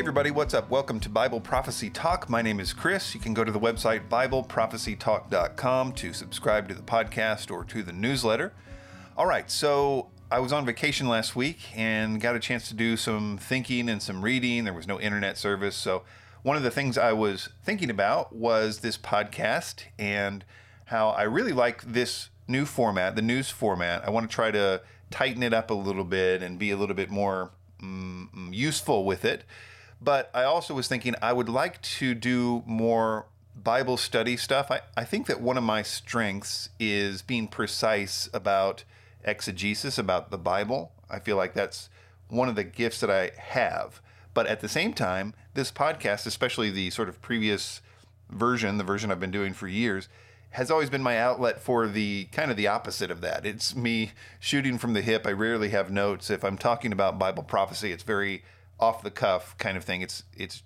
everybody, what's up? Welcome to Bible Prophecy Talk. My name is Chris. You can go to the website BibleProphecyTalk.com to subscribe to the podcast or to the newsletter. All right, so I was on vacation last week and got a chance to do some thinking and some reading. There was no internet service. So, one of the things I was thinking about was this podcast and how I really like this new format, the news format. I want to try to tighten it up a little bit and be a little bit more mm, useful with it. But I also was thinking I would like to do more Bible study stuff. I, I think that one of my strengths is being precise about exegesis, about the Bible. I feel like that's one of the gifts that I have. But at the same time, this podcast, especially the sort of previous version, the version I've been doing for years, has always been my outlet for the kind of the opposite of that. It's me shooting from the hip. I rarely have notes. If I'm talking about Bible prophecy, it's very off the cuff kind of thing. It's it's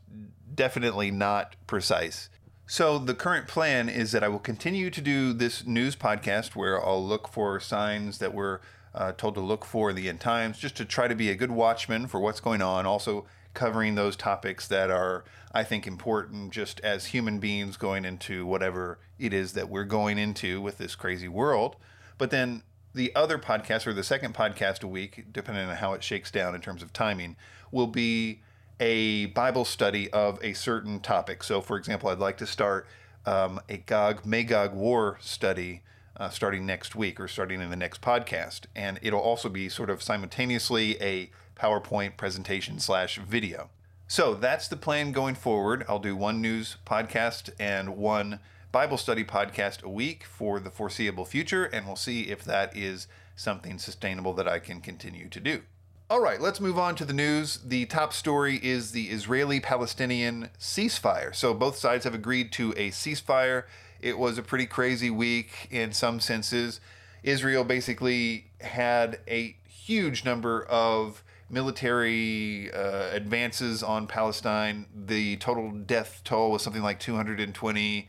definitely not precise. So the current plan is that I will continue to do this news podcast where I'll look for signs that we're uh, told to look for the end times, just to try to be a good watchman for what's going on. Also covering those topics that are, I think, important just as human beings going into whatever it is that we're going into with this crazy world. But then the other podcast or the second podcast a week, depending on how it shakes down in terms of timing, will be a Bible study of a certain topic. So, for example, I'd like to start um, a Gog Magog war study uh, starting next week or starting in the next podcast. And it'll also be sort of simultaneously a PowerPoint presentation slash video. So that's the plan going forward. I'll do one news podcast and one Bible study podcast a week for the foreseeable future, and we'll see if that is something sustainable that I can continue to do. All right, let's move on to the news. The top story is the Israeli Palestinian ceasefire. So both sides have agreed to a ceasefire. It was a pretty crazy week in some senses. Israel basically had a huge number of military uh, advances on Palestine. The total death toll was something like 220.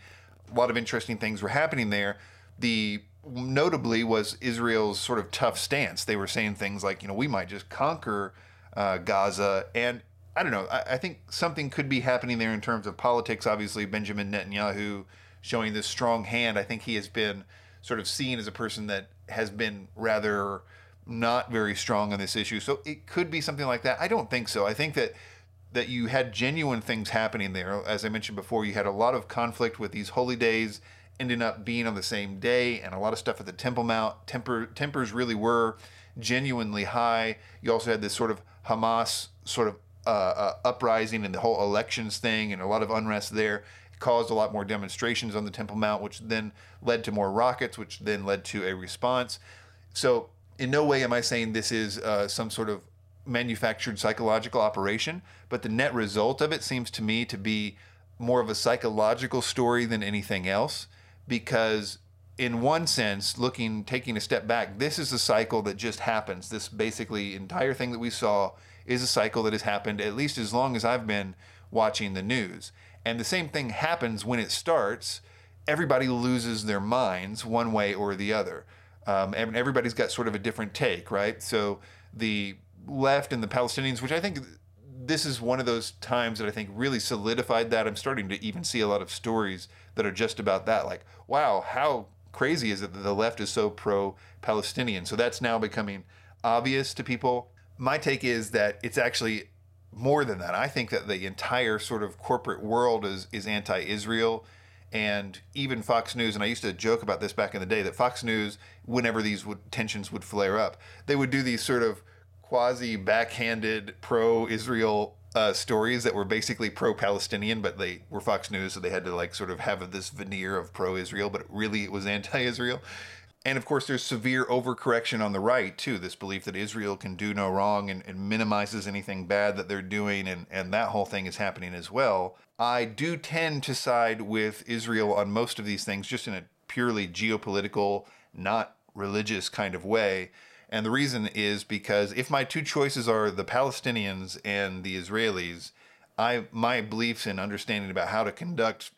A lot of interesting things were happening there. The notably was Israel's sort of tough stance. They were saying things like, you know, we might just conquer uh, Gaza. And I don't know, I, I, think something could be happening there in terms of politics. Obviously, Benjamin Netanyahu showing this strong hand. I think he has been sort of seen as a person that has been rather not very strong on this issue. So it could be something like that. I don't think so. I think that that you had genuine things happening there. As I mentioned before, you had a lot of conflict with these holy days ending up being on the same day, and a lot of stuff at the Temple Mount. Temper tempers really were genuinely high. You also had this sort of Hamas sort of uh, uh, uprising and the whole elections thing, and a lot of unrest there. It caused a lot more demonstrations on the Temple Mount, which then led to more rockets, which then led to a response. So, in no way am I saying this is uh, some sort of manufactured psychological operation, but the net result of it seems to me to be more of a psychological story than anything else because in one sense looking taking a step back this is a cycle that just happens. This basically entire thing that we saw is a cycle that has happened at least as long as I've been watching the news. And the same thing happens when it starts. Everybody loses their minds one way or the other. Um, and everybody's got sort of a different take right? So the left and the Palestinians which I think this is one of those times that I think really solidified that. I'm starting to even see a lot of stories that are just about that. Like, wow, how crazy is it that the left is so pro Palestinian? So that's now becoming obvious to people. My take is that it's actually more than that. I think that the entire sort of corporate world is, is anti Israel. And even Fox News, and I used to joke about this back in the day, that Fox News, whenever these would, tensions would flare up, they would do these sort of quasi backhanded pro Israel uh, stories that were basically pro Palestinian, but they were Fox News, so they had to like sort of have this veneer of pro Israel, but really it was anti Israel. And of course, there's severe overcorrection on the right, too. This belief that Israel can do no wrong and, and, minimizes anything bad that they're doing, and, and that whole thing is happening as well. I do tend to side with Israel on most of these things, just in a purely geopolitical, not religious kind of way. And the reason is because if my two choices are the Palestinians and the Israelis, I my beliefs and understanding about how to conduct,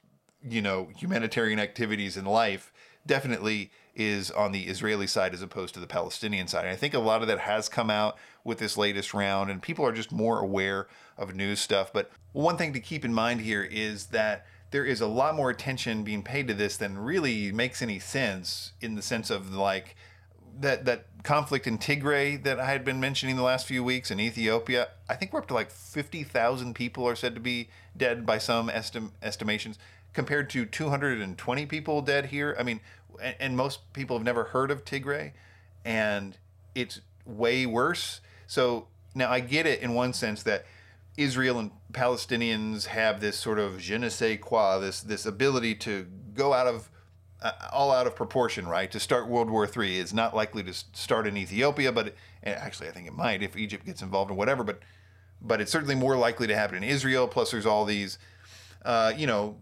you know, humanitarian activities in life definitely is on the Israeli side as opposed to the Palestinian side. And I think a lot of that has come out with this latest round, and people are just more aware of news stuff. But one thing to keep in mind here is that there is a lot more attention being paid to this than really makes any sense in the sense of like that that conflict in Tigray that I had been mentioning the last few weeks in Ethiopia. I think we're up to like 50,000 people are said to be dead by some estim- estimations compared to 220 people dead here. I mean, and, and most people have never heard of Tigray and it's way worse. So now I get it in one sense that Israel and Palestinians have this sort of je ne sais quoi, this this ability to go out of uh, all out of proportion, right? To start World War III is not likely to start in Ethiopia, but actually I think it might if Egypt gets involved or whatever. But but it's certainly more likely to happen in Israel. Plus, there's all these, uh, you know,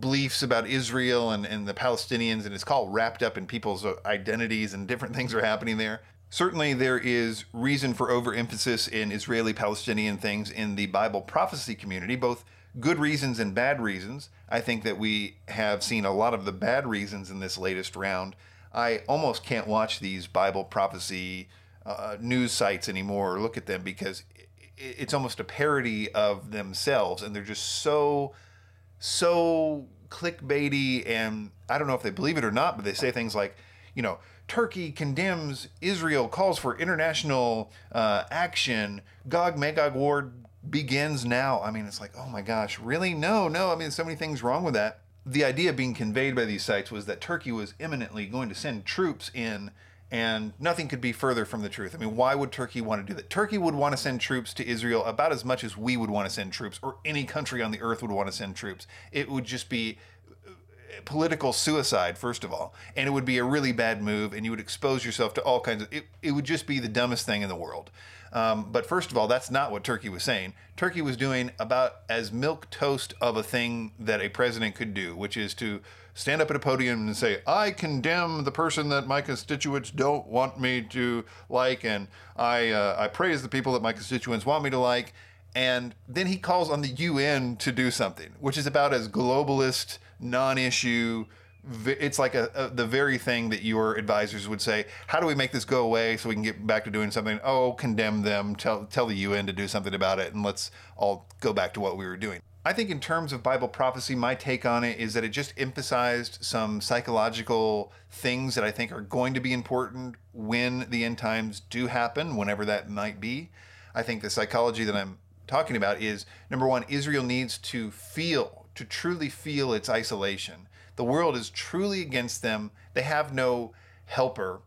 beliefs about Israel and, and the Palestinians, and it's all wrapped up in people's identities and different things are happening there. Certainly, there is reason for overemphasis in Israeli Palestinian things in the Bible prophecy community, both good reasons and bad reasons. I think that we have seen a lot of the bad reasons in this latest round. I almost can't watch these Bible prophecy uh, news sites anymore or look at them because it's almost a parody of themselves, and they're just so, so clickbaity. And I don't know if they believe it or not, but they say things like, you know, Turkey condemns Israel, calls for international uh, action. Gog Magog war begins now. I mean, it's like, oh my gosh, really? No, no. I mean, so many things wrong with that. The idea being conveyed by these sites was that Turkey was imminently going to send troops in, and nothing could be further from the truth. I mean, why would Turkey want to do that? Turkey would want to send troops to Israel about as much as we would want to send troops, or any country on the earth would want to send troops. It would just be uh, political suicide, first of all, and it would be a really bad move, and you would expose yourself to all kinds of. It, it would just be the dumbest thing in the world. Um, but first of all, that's not what Turkey was saying. Turkey was doing about as milk toast of a thing that a president could do, which is to stand up at a podium and say, "I condemn the person that my constituents don't want me to like, and I uh, I praise the people that my constituents want me to like." And then he calls on the UN to do something, which is about as globalist non-issue it's like a, a, the very thing that your advisors would say how do we make this go away so we can get back to doing something? Oh condemn them tell tell the UN to do something about it and let's all go back to what we were doing. I think in terms of Bible prophecy my take on it is that it just emphasized some psychological things that I think are going to be important when the end times do happen whenever that might be. I think the psychology that I'm talking about is number 1 Israel needs to feel to truly feel its isolation. The world is truly against them. They have no helper.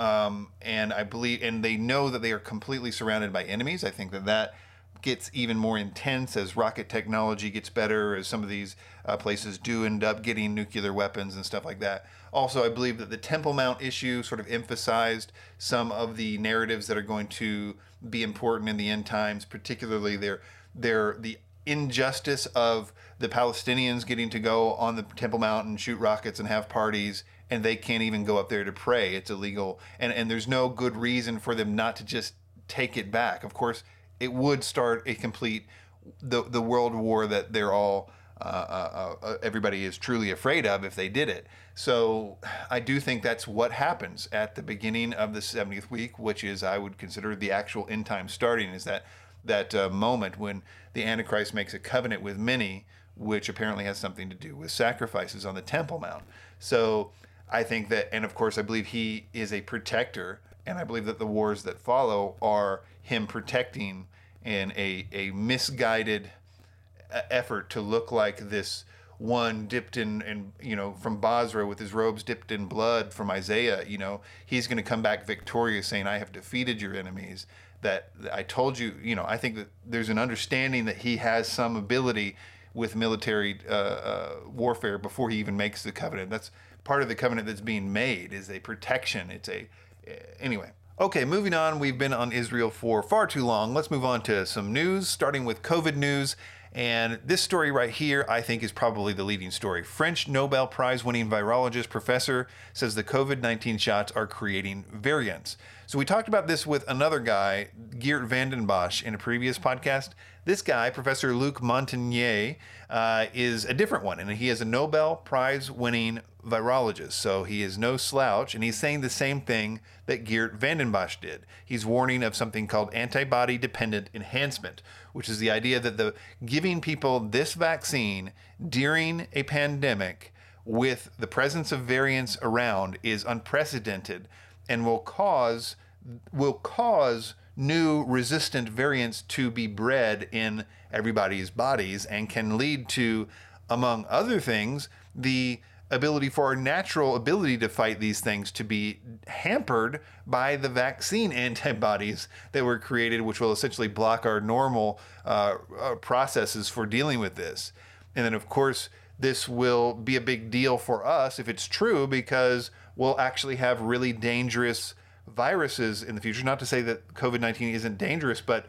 Um, and I believe, and they know that they are completely surrounded by enemies. I think that that gets even more intense as rocket technology gets better, as some of these uh, places do end up getting nuclear weapons and stuff like that. Also, I believe that the Temple Mount issue sort of emphasized some of the narratives that are going to be important in the end times, particularly their their the injustice of the Palestinians getting to go on the Temple Mount and shoot rockets and have parties, and they can't even go up there to pray. It's illegal, and and there's no good reason for them not to just take it back. Of course, it would start a complete the the world war that they're all. Uh, uh, uh, everybody is truly afraid of if they did it. So I do think that's what happens at the beginning of the 70th week, which is I would consider the actual end time starting. Is that that uh, moment when the Antichrist makes a covenant with many, which apparently has something to do with sacrifices on the Temple Mount. So I think that, and of course, I believe he is a protector, and I believe that the wars that follow are him protecting in a, a misguided uh, effort to look like this one dipped in, in you know from Bozrah with his robes dipped in blood from Isaiah you know he's going to come back victorious saying I have defeated your enemies that I told you, you know, I think that there's an understanding that he has some ability with military uh, uh, warfare before he even makes the covenant. That's part of the covenant that's being made is a protection. It's a uh, anyway. Okay, moving on. We've been on Israel for far too long. Let's move on to some news, starting with COVID news. And this story right here, I think, is probably the leading story. French Nobel Prize winning virologist professor says the COVID 19 shots are creating variants. So we talked about this with another guy, Geert Vanden Bossche, in a previous podcast. This guy, Professor Luc Montagnier, uh, is a different one, and he is a Nobel Prize winning virologist. So he is no slouch, and he's saying the same thing that Geert Vanden Bossche did. He's warning of something called antibody dependent enhancement, which is the idea that the giving people this vaccine during a pandemic with the presence of variants around is unprecedented and will cause will cause new resistant variants to be bred in everybody's bodies and can lead to among other things the ability for our natural ability to fight these things to be hampered by the vaccine antibodies that were created, which will essentially block our normal uh, uh, processes for dealing with this. And then, of course, this will be a big deal for us if it's true because we'll actually have really dangerous viruses in the future. Not to say that COVID 19 isn't dangerous, but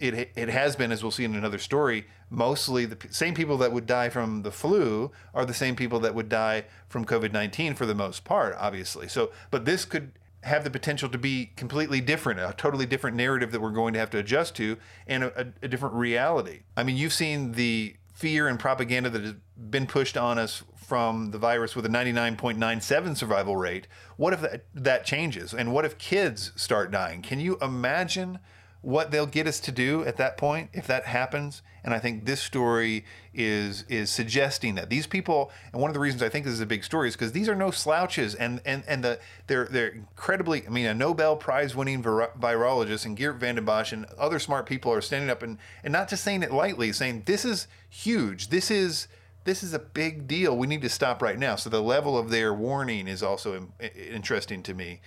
it, it has been, as we'll see in another story, mostly the same people that would die from the flu are the same people that would die from COVID 19 for the most part, obviously. So, but this could have the potential to be completely different, a totally different narrative that we're going to have to adjust to, and a, a, a different reality. I mean, you've seen the fear and propaganda that been pushed on us from the virus with a 99.97 survival rate. What if that, that changes? And what if kids start dying? Can you imagine? what they'll get us to do at that point if that happens and i think this story is is suggesting that these people and one of the reasons i think this is a big story is because these are no slouches and and and the they're they're incredibly i mean a nobel prize winning virologist and geert vanden bossche and other smart people are standing up and and not just saying it lightly saying this is huge this is this is a big deal. We need to stop right now. So the level of their warning is also interesting to me.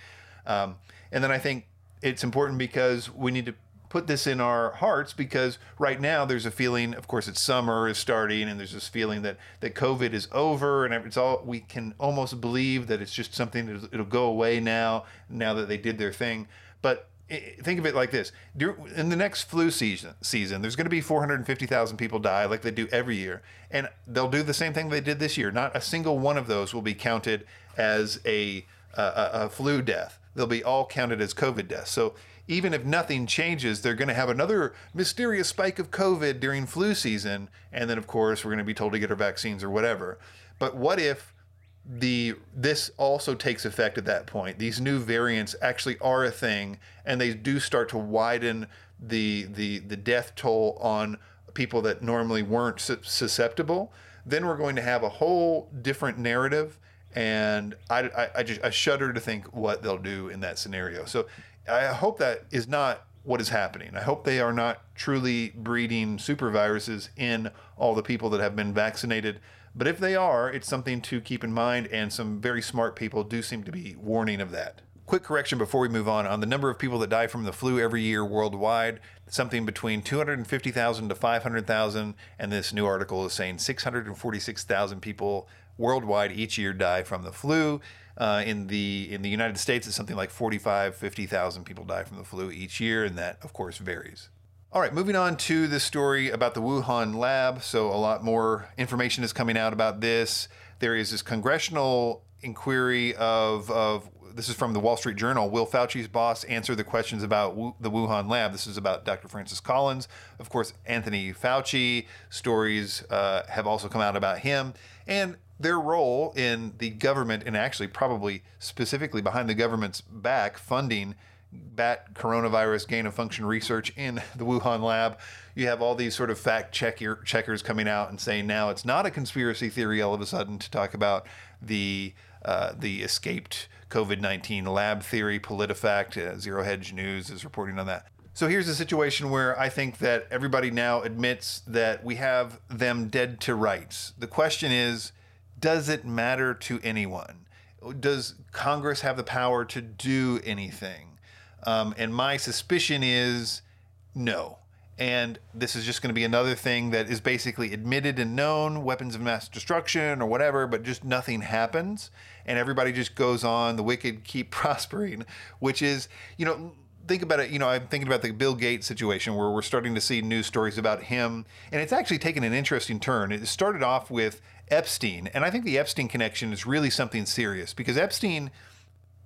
Um, and then i think it's important because we need to put this in our hearts because right now there's a feeling of course it's summer is starting and there's this feeling that that covid is over and it's all we can almost believe that it's just something that it'll go away now now that they did their thing. But think of it like this in the next flu season season there's going to be 450,000 people die like they do every year and they'll do the same thing they did this year not a single one of those will be counted as a a, a flu death they'll be all counted as covid deaths so even if nothing changes, they're going to have another mysterious spike of COVID during flu season. And then, of course, we're going to be told to get our vaccines or whatever. But what if the this also takes effect at that point? These new variants actually are a thing, and they do start to widen the the the death toll on people that normally weren't susceptible. Then we're going to have a whole different narrative and I, I, I, just I shudder to think what they'll do in that scenario. So I hope that is not what is happening. I hope they are not truly breeding super viruses in all the people that have been vaccinated. But if they are, it's something to keep in mind, and some very smart people do seem to be warning of that. Quick correction before we move on on the number of people that die from the flu every year worldwide, something between 250,000 to 500,000, and this new article is saying 646,000 people worldwide each year die from the flu. Uh, in the in the United States, it's something like 45, 50,000 people die from the flu each year, and that of course varies. All right, moving on to the story about the Wuhan lab. So a lot more information is coming out about this. There is this congressional inquiry of of this is from the Wall Street Journal. Will Fauci's boss answer the questions about the Wuhan lab? This is about Dr. Francis Collins. Of course, Anthony Fauci. Stories uh, have also come out about him. And their role in the government and actually probably specifically behind the government's back funding bat coronavirus gain of function research in the Wuhan lab. You have all these sort of fact checker, checkers coming out and saying now it's not a conspiracy theory all of a sudden to talk about the uh, the escaped COVID 19 lab theory. PolitiFact, uh, Zero Hedge News is reporting on that. So here's a situation where I think that everybody now admits that we have them dead to rights. The question is, does it matter to anyone? Does Congress have the power to do anything? Um, and my suspicion is no. And this is just going to be another thing that is basically admitted and known weapons of mass destruction or whatever, but just nothing happens. And everybody just goes on. The wicked keep prospering, which is, you know, think about it, you know, I'm thinking about the Bill Gates situation where we're starting to see news stories about him, and it's actually taken an interesting turn. It started off with Epstein. And I think the Epstein connection is really something serious because Epstein,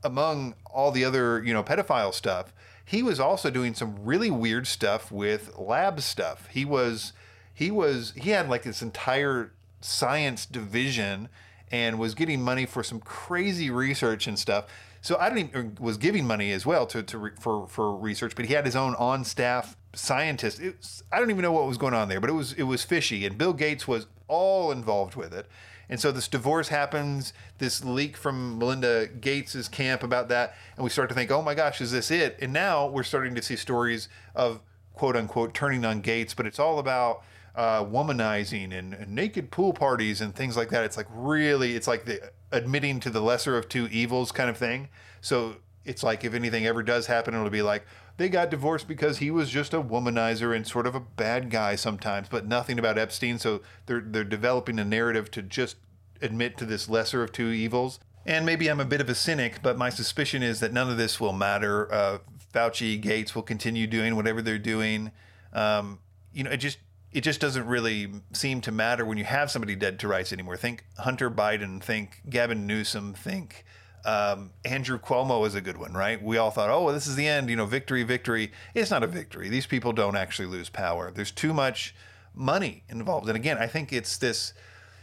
among all the other, you know, pedophile stuff, he was also doing some really weird stuff with lab stuff. He was he was he had like this entire science division and was getting money for some crazy research and stuff. So I don't even was giving money as well to, to for for research, but he had his own on staff scientist. Was, I don't even know what was going on there, but it was it was fishy, and Bill Gates was all involved with it. And so this divorce happens, this leak from Melinda Gates's camp about that, and we start to think, oh my gosh, is this it? And now we're starting to see stories of quote unquote turning on Gates, but it's all about uh, womanizing and, and, naked pool parties and things like that. It's like really, it's like the admitting to the lesser of two evils kind of thing. So it's like if anything ever does happen, it'll be like they got divorced because he was just a womanizer and sort of a bad guy sometimes, but nothing about Epstein. So they're they're developing a narrative to just admit to this lesser of two evils. And maybe I'm a bit of a cynic, but my suspicion is that none of this will matter. Uh, Fauci, Gates will continue doing whatever they're doing. Um, you know, it just it just doesn't really seem to matter when you have somebody dead to rights anymore. Think Hunter Biden, think Gavin Newsom, think um, Andrew Cuomo is a good one, right? We all thought, oh, well, this is the end, you know, victory, victory. It's not a victory. These people don't actually lose power. There's too much money involved. And again, I think it's this.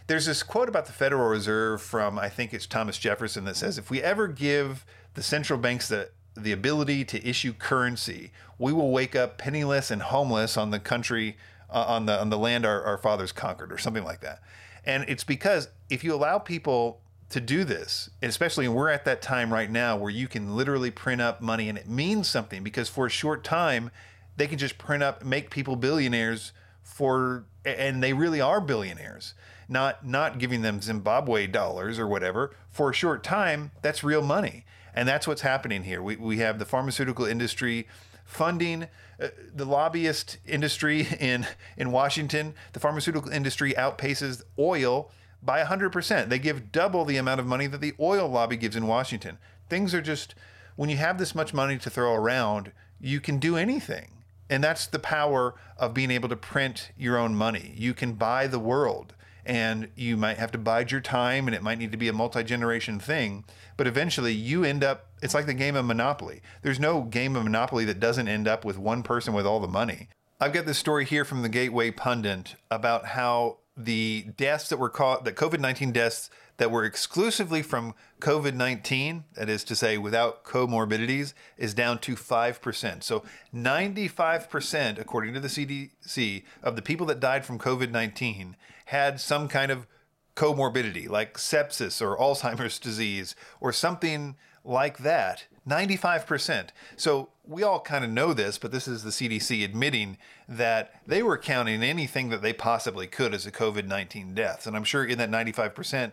There's this quote about the Federal Reserve from I think it's Thomas Jefferson that says if we ever give the central banks the the ability to issue currency, we will wake up penniless and homeless on the country uh, on the on the land our, our fathers conquered or something like that. And it's because if you allow people to do this, especially we're at that time right now where you can literally print up money and it means something because for a short time they can just print up make people billionaires for and they really are billionaires. Not not giving them Zimbabwe dollars or whatever. For a short time that's real money. And that's what's happening here. We, we have the pharmaceutical industry funding uh, the lobbyist industry in in Washington. The pharmaceutical industry outpaces oil by 100%. They give double the amount of money that the oil lobby gives in Washington. Things are just, when you have this much money to throw around, you can do anything. And that's the power of being able to print your own money. You can buy the world and you might have to bide your time and it might need to be a multi generation thing. But eventually you end up, it's like the game of Monopoly. There's no game of Monopoly that doesn't end up with one person with all the money. I've got this story here from the Gateway Pundit about how the deaths that were caught, the COVID 19 deaths that were exclusively from COVID 19, that is to say, without comorbidities, is down to 5%. So 95%, according to the CDC, of the people that died from COVID 19 had some kind of comorbidity like sepsis or Alzheimer's disease or something like that. 95%. So we all kind of know this, but this is the CDC admitting that they were counting anything that they possibly could as a COVID 19 deaths. And I'm sure in that 95%,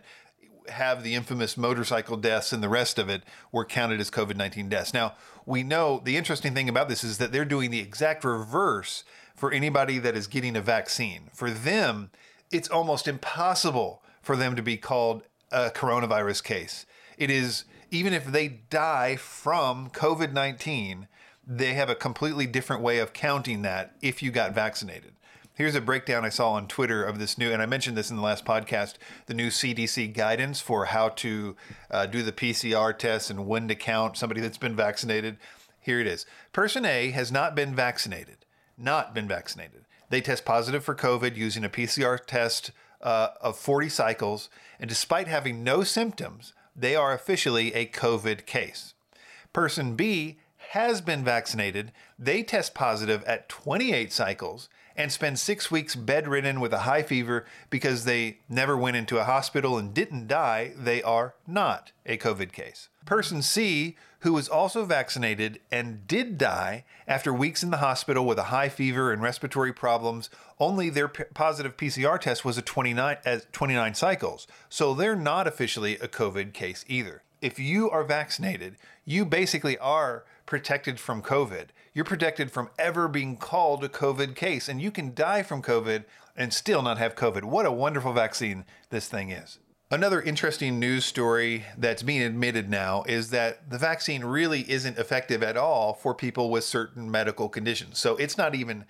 have the infamous motorcycle deaths and the rest of it were counted as COVID 19 deaths. Now, we know the interesting thing about this is that they're doing the exact reverse for anybody that is getting a vaccine. For them, it's almost impossible for them to be called a coronavirus case. It is even if they die from COVID 19, they have a completely different way of counting that if you got vaccinated. Here's a breakdown I saw on Twitter of this new, and I mentioned this in the last podcast the new CDC guidance for how to uh, do the PCR test and when to count somebody that's been vaccinated. Here it is Person A has not been vaccinated, not been vaccinated. They test positive for COVID using a PCR test uh, of 40 cycles, and despite having no symptoms, they are officially a COVID case. Person B has been vaccinated, they test positive at 28 cycles and spend six weeks bedridden with a high fever because they never went into a hospital and didn't die, they are not a COVID case. Person C, who was also vaccinated and did die after weeks in the hospital with a high fever and respiratory problems, only their p- positive PCR test was a 29 as 29 cycles. So they're not officially a COVID case either. If you are vaccinated, you basically are protected from COVID. You're protected from ever being called a COVID case, and you can die from COVID and still not have COVID. What a wonderful vaccine this thing is. Another interesting news story that's being admitted now is that the vaccine really isn't effective at all for people with certain medical conditions. So it's not even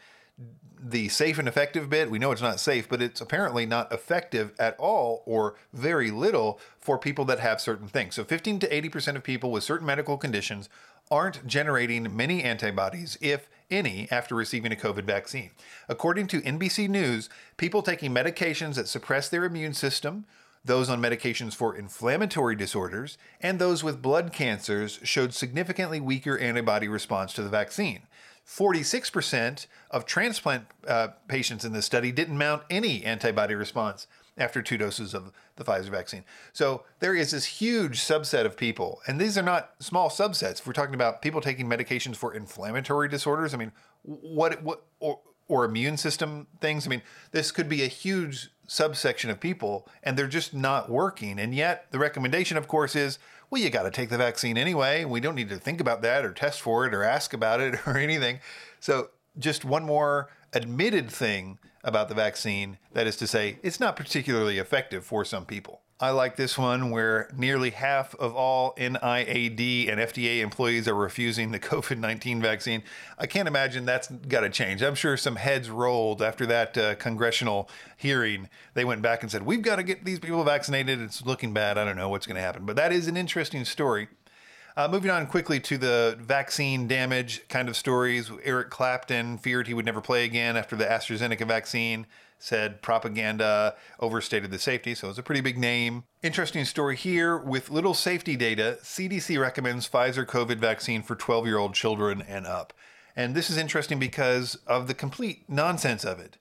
the safe and effective bit, we know it's not safe, but it's apparently not effective at all or very little for people that have certain things. So 15 to 80% of people with certain medical conditions aren't generating many antibodies, if any, after receiving a COVID vaccine. According to NBC News, people taking medications that suppress their immune system, those on medications for inflammatory disorders, and those with blood cancers showed significantly weaker antibody response to the vaccine. 46% of transplant uh, patients in this study didn't mount any antibody response after two doses of the Pfizer vaccine. So there is this huge subset of people, and these are not small subsets. If we're talking about people taking medications for inflammatory disorders, I mean, what what or or immune system things. I mean, this could be a huge subsection of people, and they're just not working. And yet, the recommendation, of course, is well, you got to take the vaccine anyway. We don't need to think about that or test for it or ask about it or anything. So, just one more admitted thing about the vaccine. That is to say, it's not particularly effective for some people. I like this one where nearly half of all NIAID and FDA employees are refusing the COVID 19 vaccine. I can't imagine that's got to change. I'm sure some heads rolled after that uh, congressional hearing. They went back and said, We've got to get these people vaccinated. It's looking bad. I don't know what's going to happen. But that is an interesting story. Uh, moving on quickly to the vaccine damage kind of stories. Eric Clapton feared he would never play again after the AstraZeneca vaccine. Said propaganda overstated the safety, so it's a pretty big name. Interesting story here with little safety data. CDC recommends Pfizer COVID vaccine for 12 year old children and up. And this is interesting because of the complete nonsense of it.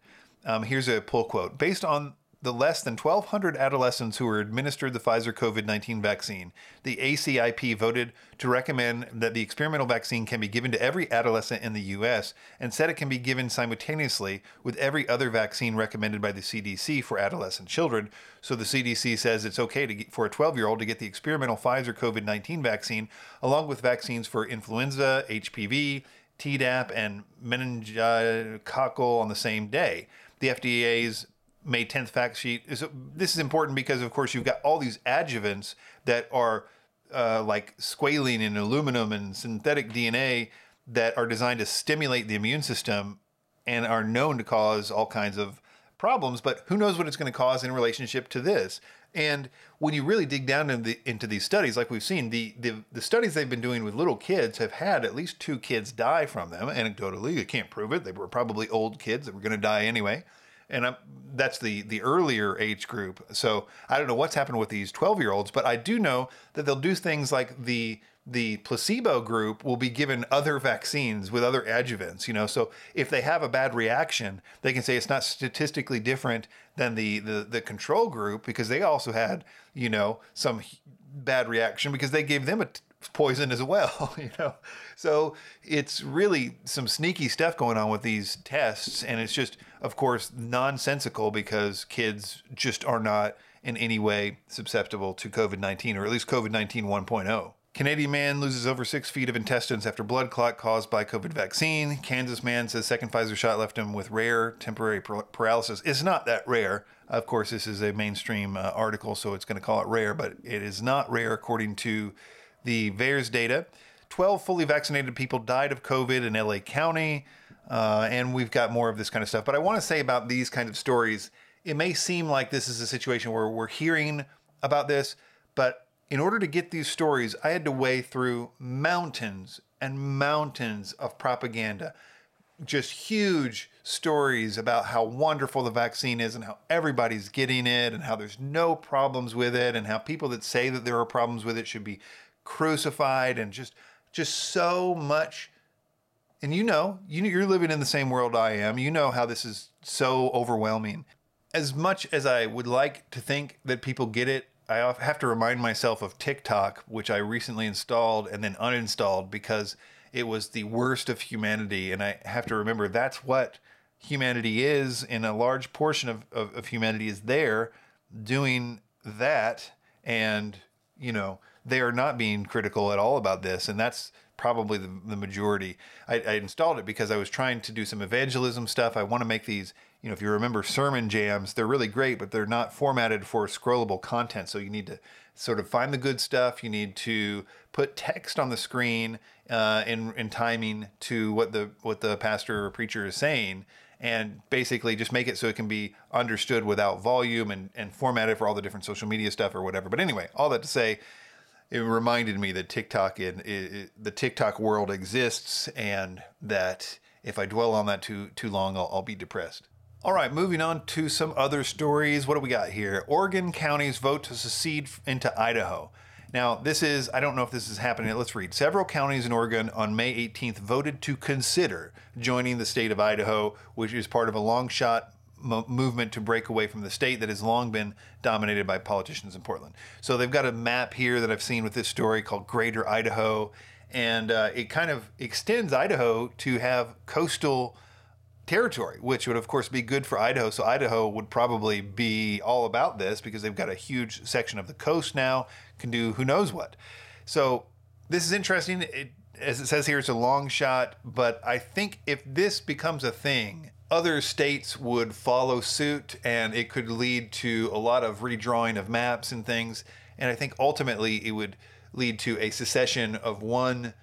Um, here's a pull quote Based on the less than 1,200 adolescents who were administered the Pfizer COVID 19 vaccine, the ACIP voted to recommend that the experimental vaccine can be given to every adolescent in the U.S. and said it can be given simultaneously with every other vaccine recommended by the CDC for adolescent children. So the CDC says it's okay get, for a 12 year old to get the experimental Pfizer COVID 19 vaccine along with vaccines for influenza, HPV, Tdap, and meningococcal on the same day. The FDA's May 10th fact sheet. Is this is important because, of course, you've got all these adjuvants that are uh, like squalene and aluminum and synthetic DNA that are designed to stimulate the immune system and are known to cause all kinds of problems. But who knows what it's going to cause in relationship to this? And when you really dig down into, the, into these studies, like we've seen, the, the, the studies they've been doing with little kids have had at least two kids die from them. Anecdotally, you can't prove it. They were probably old kids that were going to die anyway and I'm, that's the the earlier age group. So I don't know what's happened with these 12 year olds, but I do know that they'll do things like the the placebo group will be given other vaccines with other adjuvants. You know, so if they have a bad reaction, they can say it's not statistically different than the the, the control group because they also had you know some bad reaction because they gave them a poison as well, you know. So it's really some sneaky stuff going on with these tests, and it's just, of course, nonsensical because kids just are not in any way susceptible to COVID 19, or at least COVID 19 1.0. Canadian man loses over six feet of intestines after blood clot caused by COVID vaccine. Kansas man says second Pfizer shot left him with rare temporary paralysis. It's not that rare. Of course, this is a mainstream uh, article, so it's going to call it rare, but it is not rare according to the VAERS data. 12 fully vaccinated people died of COVID in LA County. Uh, and we've got more of this kind of stuff. But I want to say about these kind of stories, it may seem like this is a situation where we're hearing about this, but in order to get these stories, I had to weigh through mountains and mountains of propaganda. Just huge stories about how wonderful the vaccine is and how everybody's getting it and how there's no problems with it and how people that say that there are problems with it should be crucified and just just so much. And you know you you're living in the same world I am. You know how this is so overwhelming. As much as I would like to think that people get it I have to remind myself of TikTok which I recently installed and then uninstalled because it was the worst of humanity. And I have to remember that's what humanity is and a large portion of, of, of humanity is there doing that. And you know they are not being critical at all about this, and that's probably the, the majority. I, I, installed it because I was trying to do some evangelism stuff. I want to make these, you know, if you remember sermon jams, they're really great, but they're not formatted for scrollable content. So you need to sort of find the good stuff. You need to put text on the screen uh, in in timing to what the what the pastor or preacher is saying. And basically, just make it so it can be understood without volume and, and format it for all the different social media stuff or whatever. But anyway, all that to say, it reminded me that TikTok in the TikTok world exists, and that if I dwell on that too too long, I'll, I'll be depressed. All right, moving on to some other stories. What do we got here? Oregon counties vote to secede into Idaho. Now, this is, I don't know if this is happening. Let's read. Several counties in Oregon on May 18th voted to consider joining the state of Idaho, which is part of a long shot mo- movement to break away from the state that has long been dominated by politicians in Portland. So they've got a map here that I've seen with this story called Greater Idaho, and uh, it kind of extends Idaho to have coastal territory, which would of course be good for Idaho. So Idaho would probably be all about this because they've got a huge section of the coast now, can do who knows what. So this is interesting. It, as it says here, it's a long shot, but I think if this becomes a thing, other states would follow suit and it could lead to a lot of redrawing of maps and things. And I think ultimately it would lead to a secession of one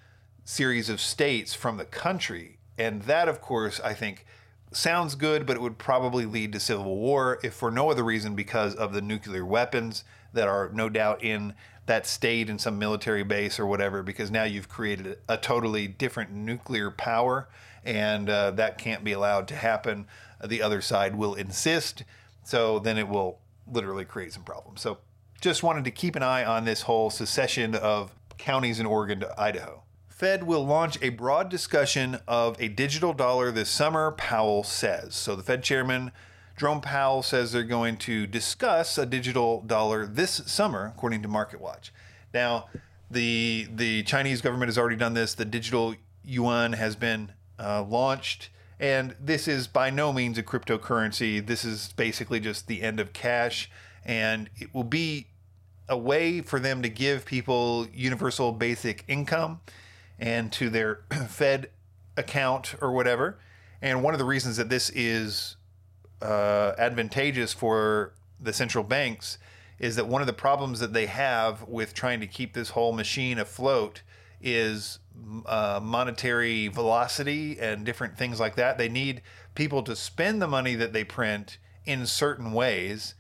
series of states from the country. And that, of course, I think sounds good, but it would probably lead to civil war if for no other reason because of the nuclear weapons that are no doubt in that state in some military base or whatever, because now you've created a totally different nuclear power, and uh, that can't be allowed to happen. The other side will insist, so then it will literally create some problems. So just wanted to keep an eye on this whole secession of counties in Oregon to Idaho. Fed will launch a broad discussion of a digital dollar this summer, Powell says. So the Fed chairman, Jerome Powell, says they're going to discuss a digital dollar this summer, according to MarketWatch. Now, the the Chinese government has already done this. The digital yuan has been uh, launched, and this is by no means a cryptocurrency. This is basically just the end of cash, and it will be a way for them to give people universal basic income and to their Fed account or whatever. And one of the reasons that this is uh, advantageous for the central banks is that one of the problems that they have with trying to keep this whole machine afloat is uh, monetary velocity and different things like that. They need people to spend the money that they print in certain ways.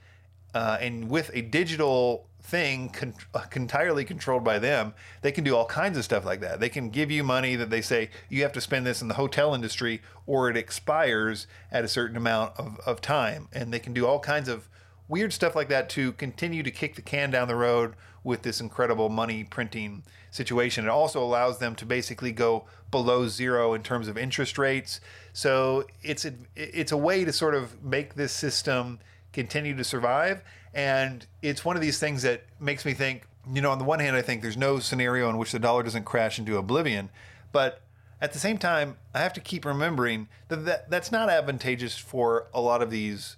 Uh, and with a digital thing con- uh, entirely controlled by them, they can do all kinds of stuff like that. They can give you money that they say you have to spend this in the hotel industry or it expires at a certain amount of, of time. And they can do all kinds of weird stuff like that to continue to kick the can down the road with this incredible money printing situation. It also allows them to basically go below zero in terms of interest rates. So it's a, it's a way to sort of make this system continue to survive. And it's one of these things that makes me think, you know, on the one hand, I think there's no scenario in which the dollar doesn't crash into oblivion. But at the same time, I have to keep remembering that, that that's not advantageous for a lot of these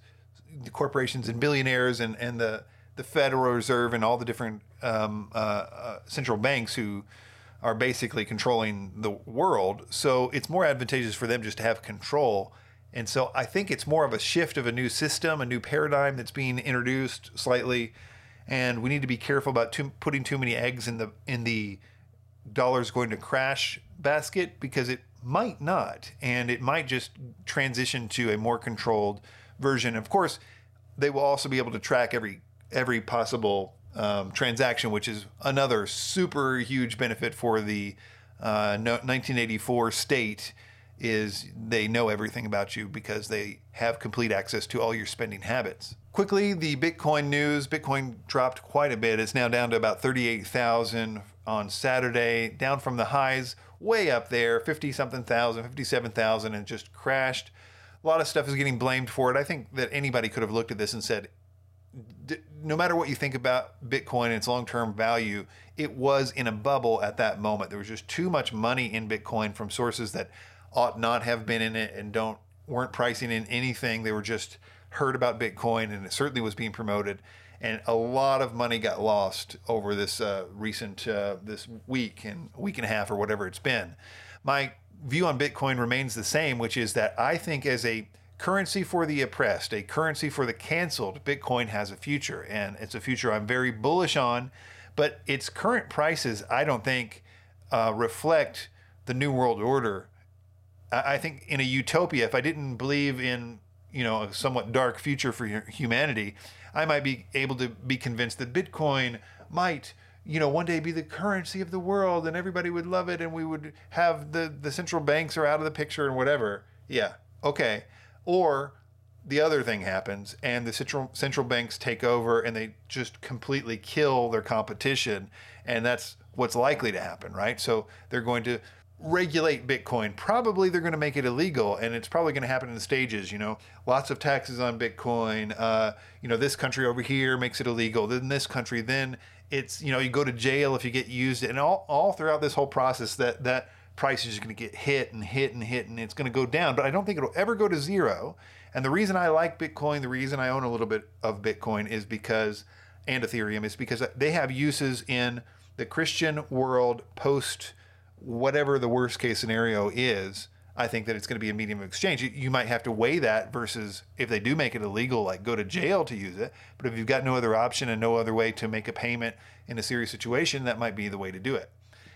corporations and billionaires and, and the, the Federal Reserve and all the different um, uh, uh, central banks who are basically controlling the world. So it's more advantageous for them just to have control and so I think it's more of a shift of a new system, a new paradigm that's being introduced slightly, and we need to be careful about too, putting too many eggs in the in the dollars going to crash basket because it might not, and it might just transition to a more controlled version. Of course, they will also be able to track every every possible um, transaction, which is another super huge benefit for the uh, 1984 state is they know everything about you because they have complete access to all your spending habits. Quickly, the Bitcoin news. Bitcoin dropped quite a bit. It's now down to about 38,000 on Saturday, down from the highs way up there, 50 something thousand, 57,000 and just crashed. A lot of stuff is getting blamed for it. I think that anybody could have looked at this and said no matter what you think about Bitcoin and its long-term value, it was in a bubble at that moment. There was just too much money in Bitcoin from sources that ought not have been in it and don't weren't pricing in anything. They were just heard about Bitcoin and it certainly was being promoted. And a lot of money got lost over this uh, recent uh, this week and week and a half or whatever it's been. My view on Bitcoin remains the same, which is that I think as a currency for the oppressed, a currency for the canceled, Bitcoin has a future, and it's a future I'm very bullish on. But its current prices, I don't think, uh, reflect the new world order I think in a utopia, if I didn't believe in you know a somewhat dark future for humanity, I might be able to be convinced that Bitcoin might you know, one day be the currency of the world and everybody would love it and we would have the, the central banks are out of the picture and whatever. Yeah, okay. Or the other thing happens and the central central banks take over and they just completely kill their competition and that's what's likely to happen, right? So they're going to regulate Bitcoin. Probably they're going to make it illegal, and it's probably going to happen in stages. You know, lots of taxes on Bitcoin. Uh, you know, this country over here makes it illegal. Then this country, then it's you know you go to jail if you get used, and all all throughout this whole process that that price is going to get hit and hit and hit, and it's going to go down. But I don't think it'll ever go to zero. And the reason I like Bitcoin, the reason I own a little bit of Bitcoin is because and Ethereum is because they have uses in the Christian world post whatever the worst case scenario is, I think that it's going to be a medium of exchange. You, might have to weigh that versus if they do make it illegal, like go to jail to use it. But if you've got no other option and no other way to make a payment in a serious situation, that might be the way to do it.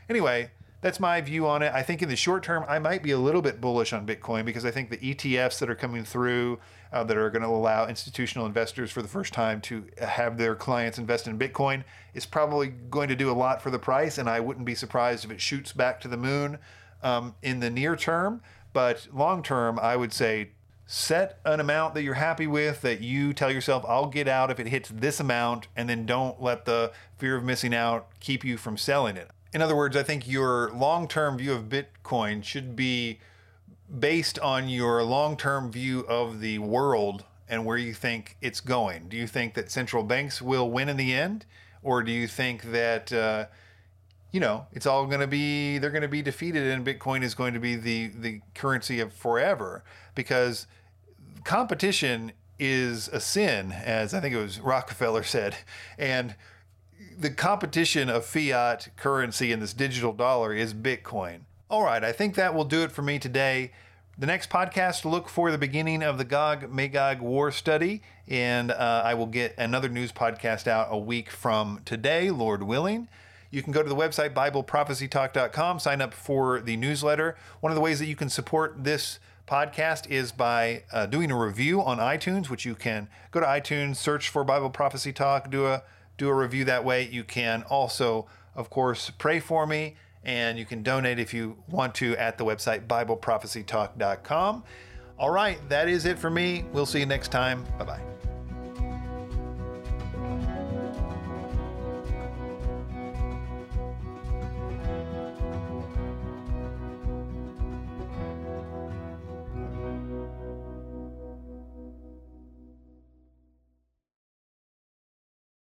Anyway, that's my view on it. I think in the short term, I might be a little bit bullish on Bitcoin because I think the ETFs that are coming through uh, that are going to allow institutional investors for the first time to have their clients invest in Bitcoin is probably going to do a lot for the price. And I wouldn't be surprised if it shoots back to the moon um, in the near term. But long term, I would say set an amount that you're happy with that you tell yourself I'll get out if it hits this amount and then don't let the fear of missing out keep you from selling it. In other words, I think your long term view of Bitcoin should be based on your long term view of the world and where you think it's going. Do you think that central banks will win in the end? Or do you think that, uh, you know, it's all going to be, they're going to be defeated and Bitcoin is going to be the, the currency of forever? Because competition is a sin, as I think it was Rockefeller said. And the competition of fiat currency and this digital dollar is Bitcoin. All right, I think that will do it for me today. The next podcast, look for the beginning of the Gog Magog war study, and uh, I will get another news podcast out a week from today, Lord willing. You can go to the website, BibleProphecyTalk.com, sign up for the newsletter. One of the ways that you can support this podcast is by uh, doing a review on iTunes, which you can go to iTunes, search for Bible Prophecy Talk, do a do a review that way. You can also, of course, pray for me and you can donate if you want to at the website BibleProphecyTalk.com. All right, that is it for me. We'll see you next time. Bye bye.